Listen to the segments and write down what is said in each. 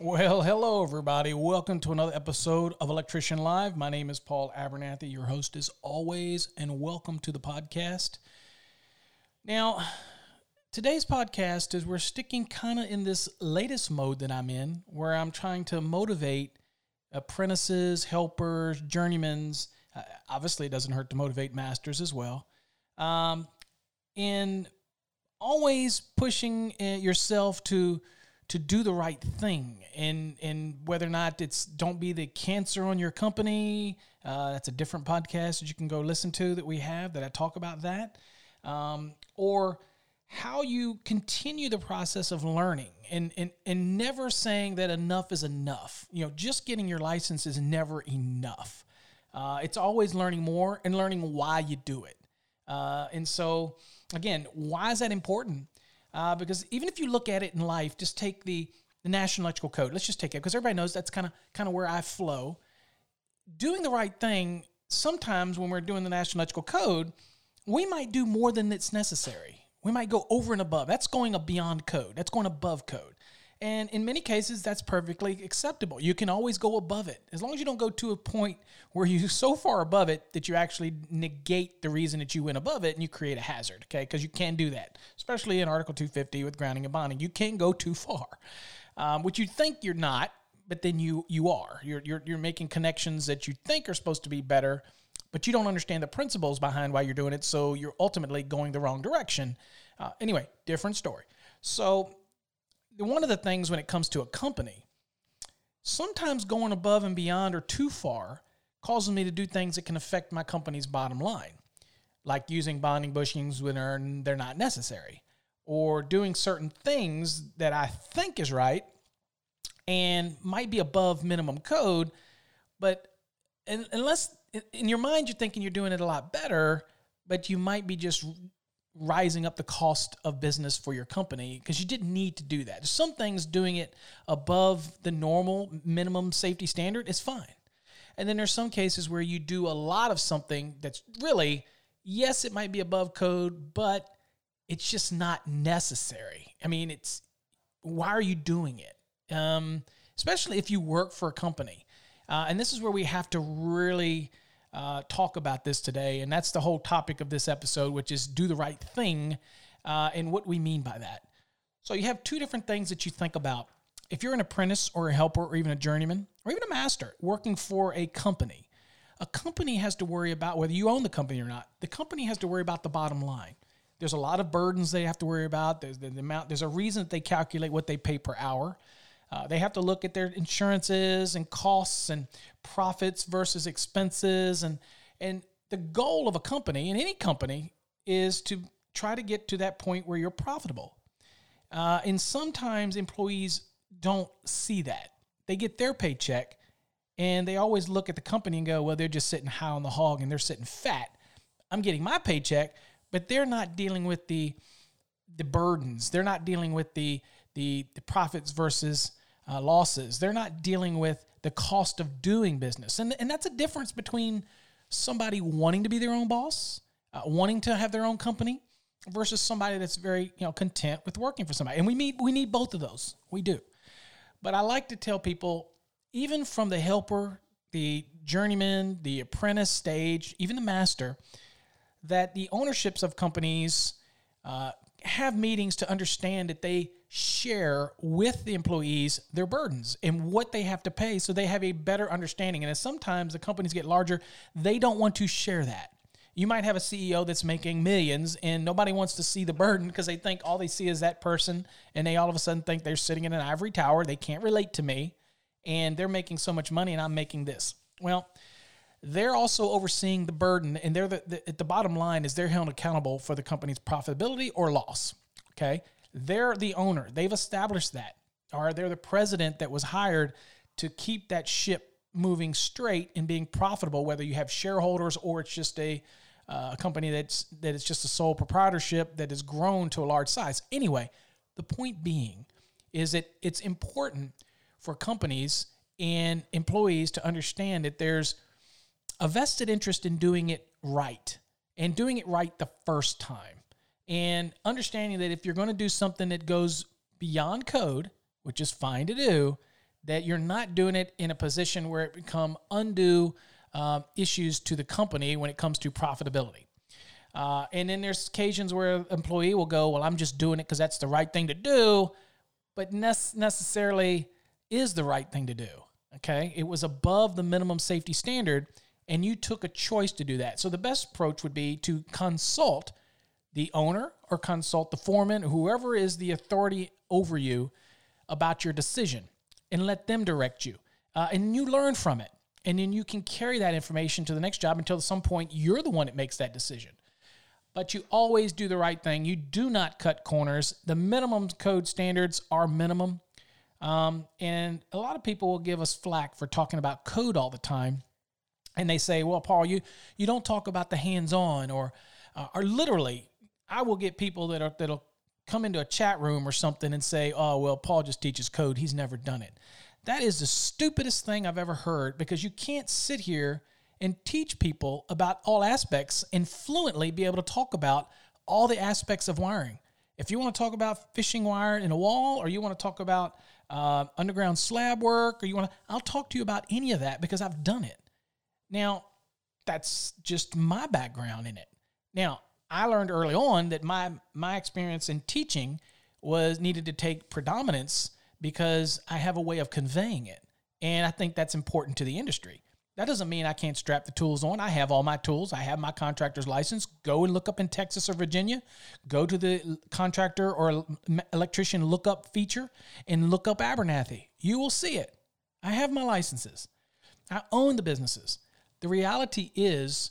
Well, hello, everybody. Welcome to another episode of Electrician Live. My name is Paul Abernathy, your host as always, and welcome to the podcast. Now, today's podcast is we're sticking kind of in this latest mode that I'm in, where I'm trying to motivate apprentices, helpers, journeymans. Uh, obviously, it doesn't hurt to motivate masters as well. Um, in always pushing uh, yourself to to do the right thing. And and whether or not it's don't be the cancer on your company uh, that's a different podcast that you can go listen to that we have that i talk about that. Um, or how you continue the process of learning and, and and never saying that enough is enough. You know just getting your license is never enough. Uh, it's always learning more and learning why you do it. Uh, and so again why is that important uh, because even if you look at it in life, just take the, the National Electrical Code. Let's just take it because everybody knows that's kind of kind of where I flow. Doing the right thing. Sometimes when we're doing the National Electrical Code, we might do more than it's necessary. We might go over and above. That's going beyond code. That's going above code. And in many cases, that's perfectly acceptable. You can always go above it as long as you don't go to a point where you're so far above it that you actually negate the reason that you went above it and you create a hazard. Okay, because you can do that, especially in Article 250 with grounding and bonding. You can go too far, um, which you think you're not, but then you you are. You're, you're you're making connections that you think are supposed to be better, but you don't understand the principles behind why you're doing it. So you're ultimately going the wrong direction. Uh, anyway, different story. So one of the things when it comes to a company, sometimes going above and beyond or too far causes me to do things that can affect my company's bottom line, like using bonding bushings when they're, not necessary, or doing certain things that I think is right and might be above minimum code, but unless in your mind you're thinking you're doing it a lot better, but you might be just rising up the cost of business for your company because you didn't need to do that. Some things doing it above the normal minimum safety standard is fine. And then there's some cases where you do a lot of something that's really, yes, it might be above code, but it's just not necessary. I mean, it's why are you doing it? Um, especially if you work for a company. Uh, and this is where we have to really uh, talk about this today. And that's the whole topic of this episode, which is do the right thing uh, and what we mean by that. So you have two different things that you think about. If you're an apprentice or a helper or even a journeyman or even a master working for a company, a company has to worry about whether you own the company or not. The company has to worry about the bottom line. There's a lot of burdens they have to worry about. There's the, the amount. There's a reason that they calculate what they pay per hour. Uh, they have to look at their insurances and costs and profits versus expenses and and the goal of a company and any company is to try to get to that point where you're profitable. Uh, and sometimes employees don't see that. They get their paycheck and they always look at the company and go, well, they're just sitting high on the hog and they're sitting fat. I'm getting my paycheck, but they're not dealing with the the burdens. They're not dealing with the the, the profits versus uh, losses. They're not dealing with the cost of doing business. And, and that's a difference between somebody wanting to be their own boss, uh, wanting to have their own company, versus somebody that's very you know content with working for somebody. And we need we need both of those. We do. But I like to tell people, even from the helper, the journeyman, the apprentice stage, even the master, that the ownerships of companies uh, have meetings to understand that they share with the employees their burdens and what they have to pay so they have a better understanding. And as sometimes the companies get larger, they don't want to share that. You might have a CEO that's making millions and nobody wants to see the burden because they think all they see is that person and they all of a sudden think they're sitting in an ivory tower. They can't relate to me and they're making so much money and I'm making this. Well, they're also overseeing the burden and they're the, the, at the bottom line is they're held accountable for the company's profitability or loss. Okay. They're the owner. They've established that. Or they're the president that was hired to keep that ship moving straight and being profitable, whether you have shareholders or it's just a uh, a company that's that is just a sole proprietorship that has grown to a large size. Anyway, the point being is that it's important for companies and employees to understand that there's a vested interest in doing it right and doing it right the first time. And understanding that if you're going to do something that goes beyond code, which is fine to do, that you're not doing it in a position where it become undue um, issues to the company when it comes to profitability. Uh, and then there's occasions where an employee will go, "Well, I'm just doing it because that's the right thing to do," but ne- necessarily is the right thing to do. Okay, it was above the minimum safety standard, and you took a choice to do that. So the best approach would be to consult the owner or consult the foreman, whoever is the authority over you, about your decision, and let them direct you, uh, and you learn from it and then you can carry that information to the next job until at some point you're the one that makes that decision. But you always do the right thing. You do not cut corners. The minimum code standards are minimum. Um, and a lot of people will give us flack for talking about code all the time. And they say, well, Paul, you, you don't talk about the hands on, or, uh, or literally, I will get people that are, that'll come into a chat room or something and say, oh, well, Paul just teaches code. He's never done it. That is the stupidest thing I've ever heard because you can't sit here and teach people about all aspects and fluently be able to talk about all the aspects of wiring. If you want to talk about fishing wire in a wall, or you want to talk about uh, underground slab work, or you want to, I'll talk to you about any of that because I've done it. Now, that's just my background in it. Now, I learned early on that my my experience in teaching was needed to take predominance because I have a way of conveying it. And I think that's important to the industry. That doesn't mean I can't strap the tools on. I have all my tools. I have my contractor's license. Go and look up in Texas or Virginia. Go to the contractor or electrician lookup feature and look up Abernathy. You will see it. I have my licenses. I own the businesses. The reality is,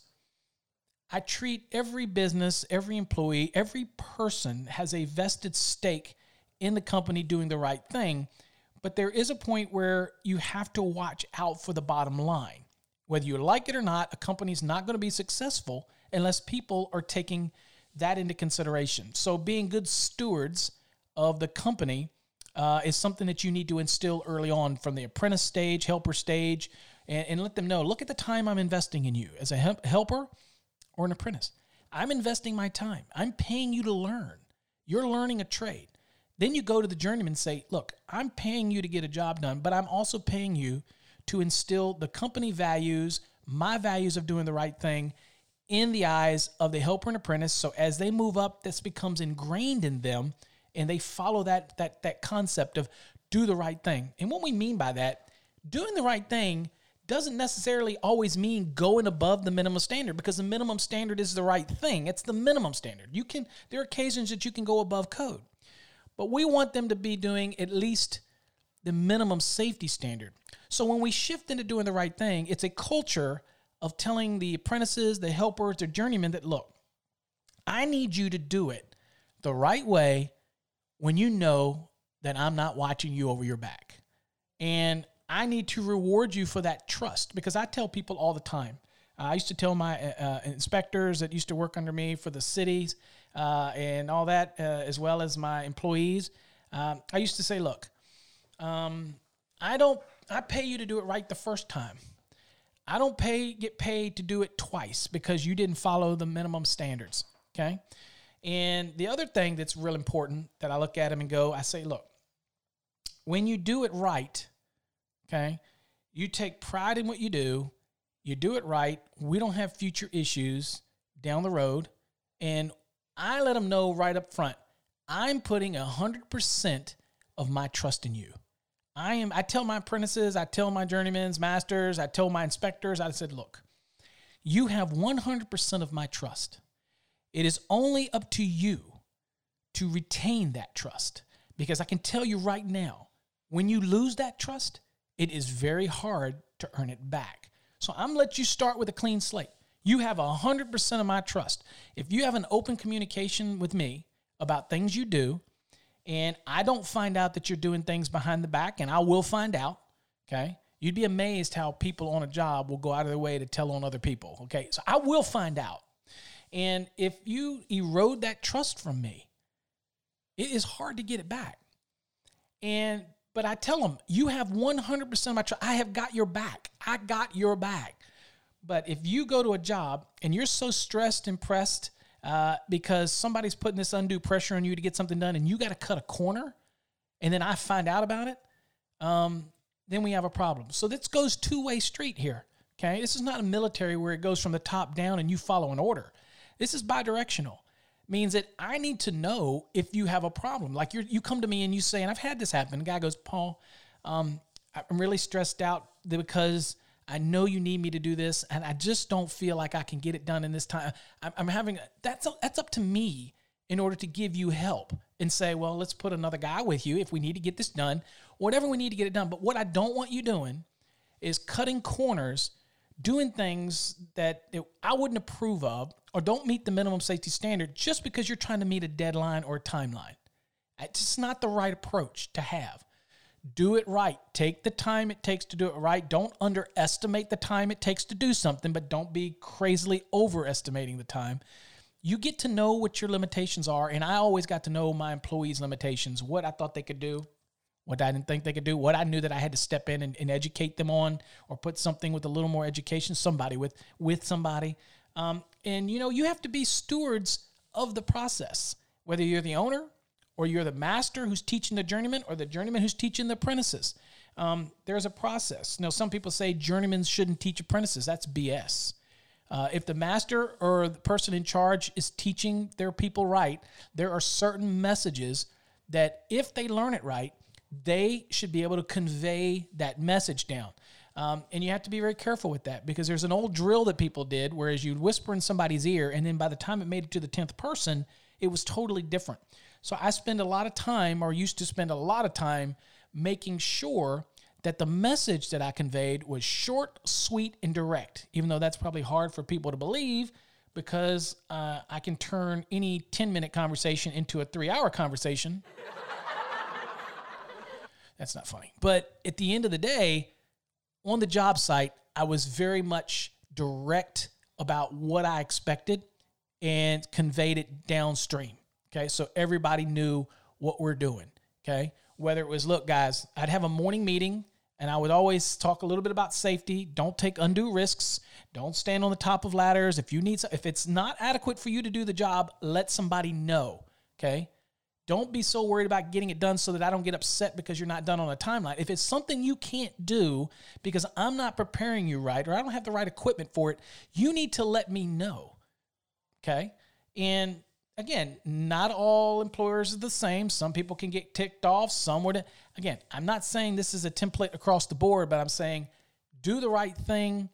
I treat every business, every employee, every person has a vested stake in the company doing the right thing. But there is a point where you have to watch out for the bottom line. Whether you like it or not, a company's not going to be successful unless people are taking that into consideration. So, being good stewards of the company uh, is something that you need to instill early on from the apprentice stage, helper stage, and, and let them know look at the time I'm investing in you as a helper or an apprentice. I'm investing my time, I'm paying you to learn. You're learning a trade. Then you go to the journeyman and say, look, I'm paying you to get a job done, but I'm also paying you to instill the company values, my values of doing the right thing in the eyes of the helper and apprentice. So as they move up, this becomes ingrained in them and they follow that that that concept of do the right thing. And what we mean by that, doing the right thing doesn't necessarily always mean going above the minimum standard because the minimum standard is the right thing. It's the minimum standard. You can there are occasions that you can go above code. But we want them to be doing at least the minimum safety standard. So when we shift into doing the right thing, it's a culture of telling the apprentices, the helpers, the journeymen that look, I need you to do it the right way when you know that I'm not watching you over your back. And I need to reward you for that trust because I tell people all the time. I used to tell my uh, uh inspectors that used to work under me for the cities uh, and all that, uh, as well as my employees. Um, I used to say, look, um, I don't, I pay you to do it right the first time. I don't pay, get paid to do it twice because you didn't follow the minimum standards. Okay. And the other thing that's real important that I look at them and go, I say, look, when you do it right, okay, you take pride in what you do, you do it right. We don't have future issues down the road. And I let them know right up front, I'm putting 100% of my trust in you. I am I tell my apprentices, I tell my journeymen's masters, I tell my inspectors, I said, look, you have 100% of my trust. It is only up to you to retain that trust because I can tell you right now, when you lose that trust, it is very hard to earn it back. So I'm let you start with a clean slate. You have 100% of my trust. If you have an open communication with me about things you do, and I don't find out that you're doing things behind the back, and I will find out, okay? You'd be amazed how people on a job will go out of their way to tell on other people. Okay. So I will find out. And if you erode that trust from me, it is hard to get it back. And but I tell them, you have 100% of my trust. I have got your back. I got your back. But if you go to a job and you're so stressed and pressed uh, because somebody's putting this undue pressure on you to get something done and you got to cut a corner, and then I find out about it, um, then we have a problem. So this goes two way street here. Okay. This is not a military where it goes from the top down and you follow an order. This is bidirectional. Means that I need to know if you have a problem. Like you you come to me and you say, and I've had this happen. The guy goes, Paul, um, I'm really stressed out because I know you need me to do this, and I just don't feel like I can get it done in this time. I'm, I'm having that's that's up to me in order to give you help and say, well, let's put another guy with you if we need to get this done, whatever we need to get it done. But what I don't want you doing is cutting corners, doing things that I wouldn't approve of or don't meet the minimum safety standard just because you're trying to meet a deadline or a timeline. It's just not the right approach to have. Do it right. Take the time it takes to do it right. Don't underestimate the time it takes to do something, but don't be crazily overestimating the time you get to know what your limitations are. And I always got to know my employees' limitations, what I thought they could do, what I didn't think they could do, what I knew that I had to step in and, and educate them on, or put something with a little more education, somebody with with somebody. Um, and you know, you have to be stewards of the process, whether you're the owner or you're the master who's teaching the journeyman or the journeyman who's teaching the apprentices. Um, there's a process. Now, some people say journeymans shouldn't teach apprentices. That's BS. Uh, if the master or the person in charge is teaching their people right, there are certain messages that if they learn it right, they should be able to convey that message down. Um, and you have to be very careful with that because there's an old drill that people did, whereas you'd whisper in somebody's ear, and then by the time it made it to the 10th person, it was totally different. So I spend a lot of time, or used to spend a lot of time, making sure that the message that I conveyed was short, sweet, and direct, even though that's probably hard for people to believe because uh, I can turn any 10 minute conversation into a three hour conversation. That's not funny. But at the end of the day, on the job site, I was very much direct about what I expected and conveyed it downstream. Okay. So everybody knew what we're doing. Okay. Whether it was, look, guys, I'd have a morning meeting and I would always talk a little bit about safety. Don't take undue risks. Don't stand on the top of ladders. If you need, if it's not adequate for you to do the job, let somebody know. Okay. Don't be so worried about getting it done so that I don't get upset because you're not done on a timeline. If it's something you can't do because I'm not preparing you right or I don't have the right equipment for it, you need to let me know. Okay. And again, not all employers are the same. Some people can get ticked off. Some would. Again, I'm not saying this is a template across the board, but I'm saying do the right thing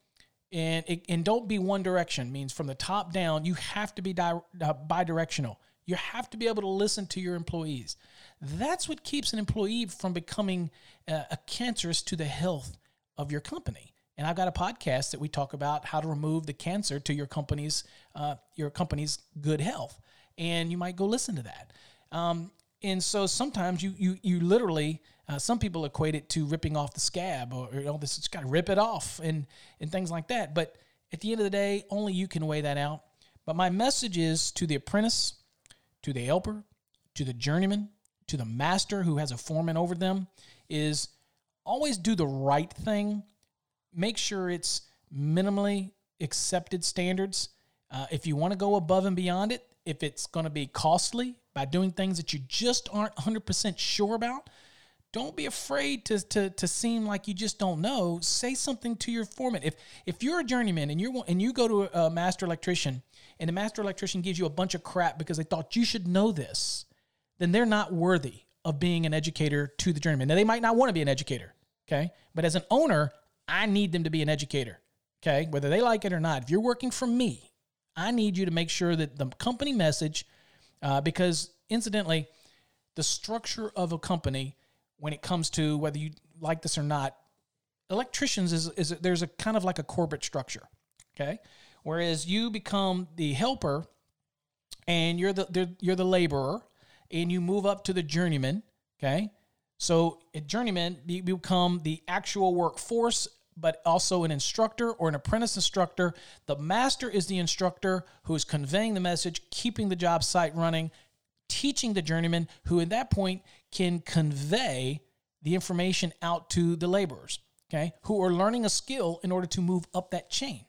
and and don't be one direction. Means from the top down, you have to be di- uh, bi-directional. You have to be able to listen to your employees. That's what keeps an employee from becoming uh, a cancerous to the health of your company. And I've got a podcast that we talk about how to remove the cancer to your company's uh, your company's good health and you might go listen to that. Um, and so sometimes you you you literally uh, some people equate it to ripping off the scab or, or you know this just got to rip it off and and things like that. But at the end of the day, only you can weigh that out. But my message is to the apprentice, to the helper, to the journeyman, to the master who has a foreman over them is always do the right thing. Make sure it's minimally accepted standards. Uh, if you want to go above and beyond it, if it's going to be costly by doing things that you just aren't 100% sure about, don't be afraid to, to, to seem like you just don't know. Say something to your foreman. If if you're a journeyman and you're and you go to a master electrician and the master electrician gives you a bunch of crap because they thought you should know this, then they're not worthy of being an educator to the journeyman. Now they might not want to be an educator, okay? But as an owner, I need them to be an educator, okay? Whether they like it or not. If you're working for me, I need you to make sure that the company message, uh, because incidentally, the structure of a company, when it comes to whether you like this or not, electricians is, is there's a kind of like a corporate structure, okay? Whereas you become the helper, and you're the you're the laborer, and you move up to the journeyman, okay? So at Journeyman, you become the actual workforce, but also an instructor or an apprentice instructor. The master is the instructor who is conveying the message, keeping the job site running, teaching the journeyman, who at that point can convey the information out to the laborers, okay, who are learning a skill in order to move up that chain.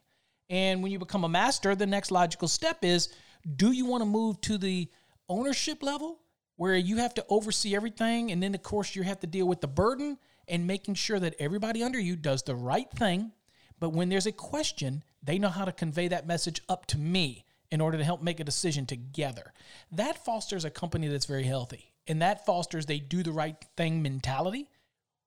And when you become a master, the next logical step is do you want to move to the ownership level where you have to oversee everything? And then, of course, you have to deal with the burden and making sure that everybody under you does the right thing. But when there's a question, they know how to convey that message up to me in order to help make a decision together. That fosters a company that's very healthy. And that fosters they do the right thing mentality.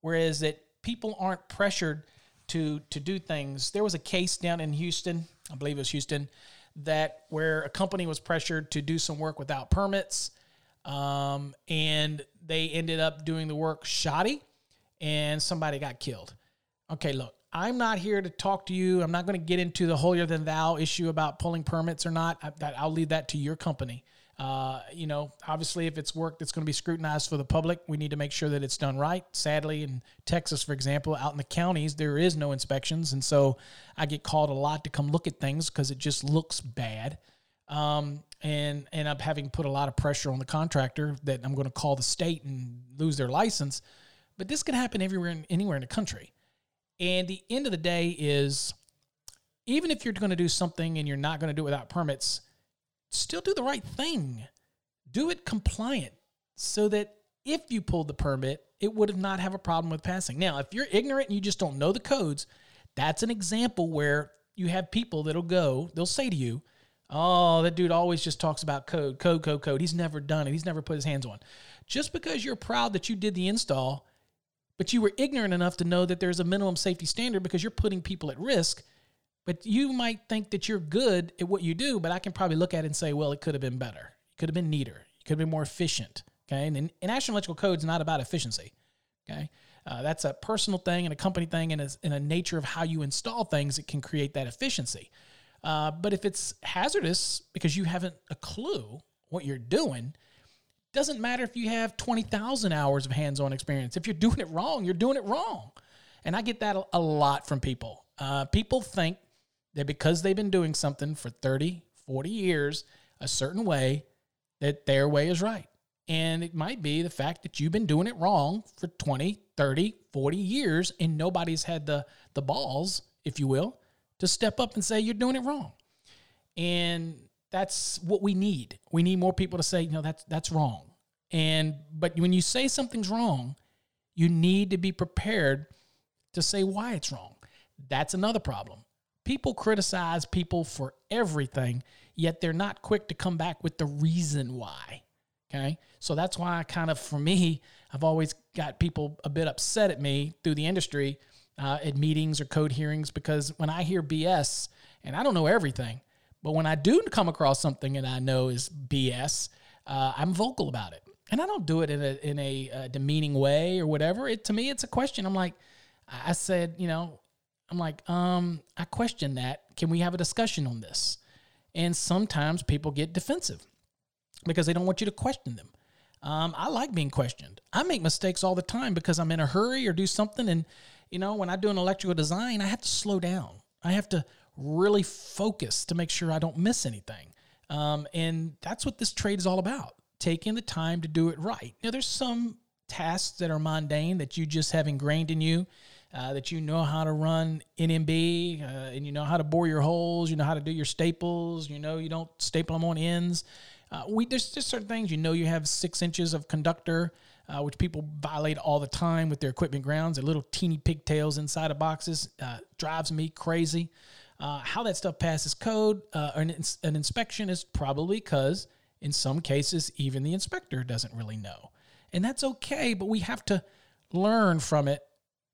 Whereas that people aren't pressured to to do things. There was a case down in Houston, I believe it was Houston, that where a company was pressured to do some work without permits, um, and they ended up doing the work shoddy, and somebody got killed. Okay, look, I'm not here to talk to you. I'm not going to get into the holier than thou issue about pulling permits or not. I, that I'll leave that to your company. Uh, you know, obviously, if it's work that's going to be scrutinized for the public, we need to make sure that it's done right. Sadly, in Texas, for example, out in the counties, there is no inspections. And so I get called a lot to come look at things because it just looks bad. Um, and end up having put a lot of pressure on the contractor that I'm going to call the state and lose their license. But this can happen everywhere, anywhere in the country. And the end of the day is even if you're going to do something and you're not going to do it without permits, still do the right thing. Do it compliant so that if you pulled the permit, it would not have a problem with passing. Now, if you're ignorant and you just don't know the codes, that's an example where you have people that'll go, they'll say to you, Oh, that dude always just talks about code, code, code, code. He's never done it. He's never put his hands on. Just because you're proud that you did the install, but you were ignorant enough to know that there's a minimum safety standard because you're putting people at risk, but you might think that you're good at what you do, but I can probably look at it and say, well, it could have been better. It could have been neater. It could have been more efficient. Okay. And, and National Electrical Code is not about efficiency. Okay. Uh, that's a personal thing and a company thing, and in a nature of how you install things, it can create that efficiency. Uh, but if it's hazardous because you haven't a clue what you're doing, doesn't matter if you have 20,000 hours of hands on experience. If you're doing it wrong, you're doing it wrong. And I get that a, lot from people. Uh, people think that because they've been doing something for 30, 40 years a certain way, that their way is right. And it might be the fact that you've been doing it wrong for 20, 30, 40 years, and nobody's had the, the balls, if you will, to step up and say, you're doing it wrong. And that's what we need. We need more people to say, you know, that's, that's wrong. And, but when you say something's wrong, you need to be prepared to say why it's wrong. That's another problem. People criticize people for everything, yet they're not quick to come back with the reason why. Okay. So that's why I kind of, for me, I've always got people a bit upset at me through the industry uh, at meetings or code hearings because when I hear BS, and I don't know everything, but when I do come across something and I know is BS, uh, I'm vocal about it. And I don't do it in a, in a uh, demeaning way or whatever. It to me, it's a question. I'm like, I said, you know, I'm like, um, I question that. Can we have a discussion on this? And sometimes people get defensive because they don't want you to question them. Um, I like being questioned. I make mistakes all the time because I'm in a hurry or do something. And, you know, when I do an electrical design, I have to slow down. I have to really focus to make sure I don't miss anything. Um, and that's what this trade is all about taking the time to do it right. Now, there's some tasks that are mundane that you just have ingrained in you uh, that you know how to run NMB uh, and you know how to bore your holes, you know how to do your staples, you know you don't staple them on ends. Uh, we there's just certain things you know you have six inches of conductor, uh, which people violate all the time with their equipment grounds. Their little teeny pigtails inside of boxes uh, drives me crazy. How that stuff passes code an, an inspection is probably because in some cases even the inspector doesn't really know, and that's okay. But we have to learn from it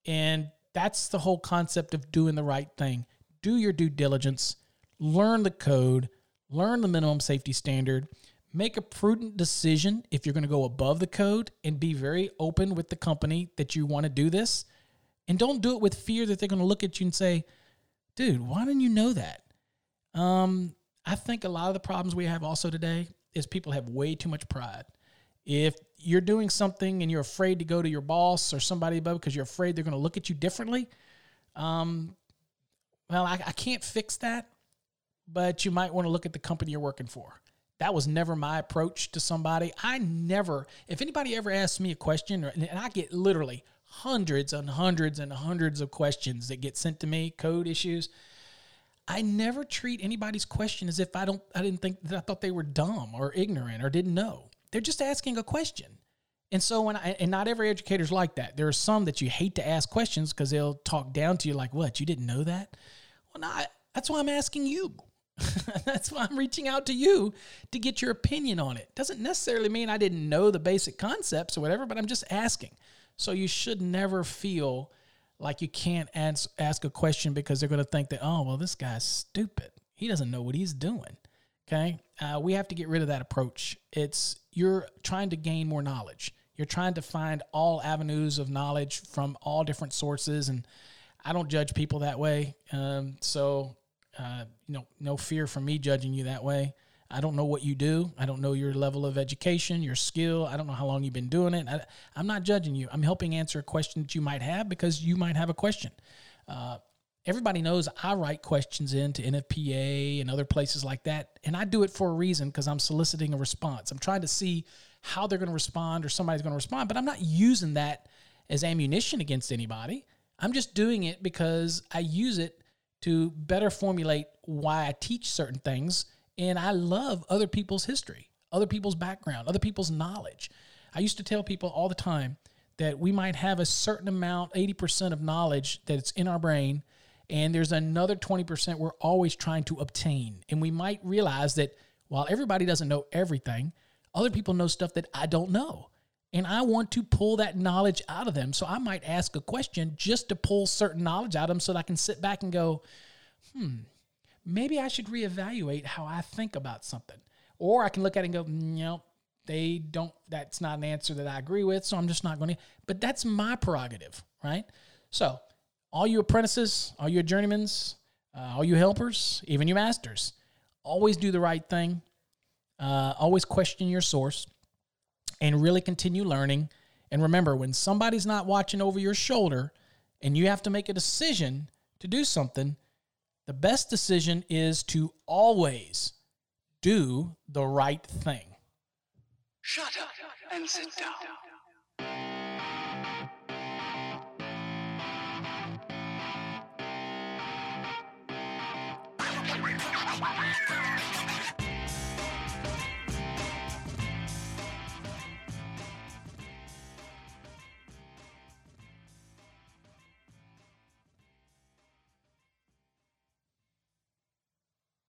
and that's the whole concept of doing the right thing. Do your due diligence, learn the code, learn the minimum safety standard, make a prudent decision if you're going to go above the code, and be very open with the company that you want to do this. And don't do it with fear that they're going to look at you and say, dude, why didn't you know that? Um, I think a lot of the problems we have also today is people have way too much pride. If you're doing something and you're afraid to go to your boss or somebody above because you're afraid they're going to look at you differently, um, well, I, I can't fix that, but you might want to look at the company you're working for. That was never my approach to somebody. I never, if anybody ever asks me a question, and I get literally hundreds and hundreds and hundreds of questions that get sent to me, code issues. I never treat anybody's question as if I don't I didn't think that I thought they were dumb or ignorant or didn't know. They're just asking a question. And so when I and not every educator's like that. There are some that you hate to ask questions because they'll talk down to you like, "What? You didn't know that?" Well, no, that's why I'm asking you. that's why I'm reaching out to you to get your opinion on it. Doesn't necessarily mean I didn't know the basic concepts or whatever, but I'm just asking. So you should never feel like you can't ask, ask a question because they're going to think that, oh, well, this guy's stupid. He doesn't know what he's doing. Okay. Uh, we have to get rid of that approach. It's you're trying to gain more knowledge. You're trying to find all avenues of knowledge from all different sources. And I don't judge people that way. Um, so, uh, you know, no fear from me judging you that way. I don't know what you do. I don't know your level of education, your skill. I don't know how long you've been doing it. I, am not judging you. I'm helping answer a question that you might have because you might have a question. Uh, everybody knows I write questions in into NFPA and other places like that. And I do it for a reason because I'm soliciting a response. I'm trying to see how they're going to respond or somebody's going to respond, but I'm not using that as ammunition against anybody. I'm just doing it because I use it to better formulate why I teach certain things and I love other people's history, other people's background, other people's knowledge. I used to tell people all the time that we might have a certain amount, 80% of knowledge that's in our brain, and there's another 20% we're always trying to obtain. And we might realize that while everybody doesn't know everything, other people know stuff that I don't know. And I want to pull that knowledge out of them. So I might ask a question just to pull certain knowledge out of them so that I can sit back and go, hmm, maybe I should reevaluate how I think about something. Or I can look at it and go, no, they don't, that's not an answer that I agree with. So I'm just not going to, but that's my prerogative, right? So, all you apprentices, all your journeymans, uh, all you helpers, even you masters, always do the right thing. Uh, always question your source and really continue learning. And remember, when somebody's not watching over your shoulder and you have to make a decision to do something, the best decision is to always do the right thing. Shut up and sit down.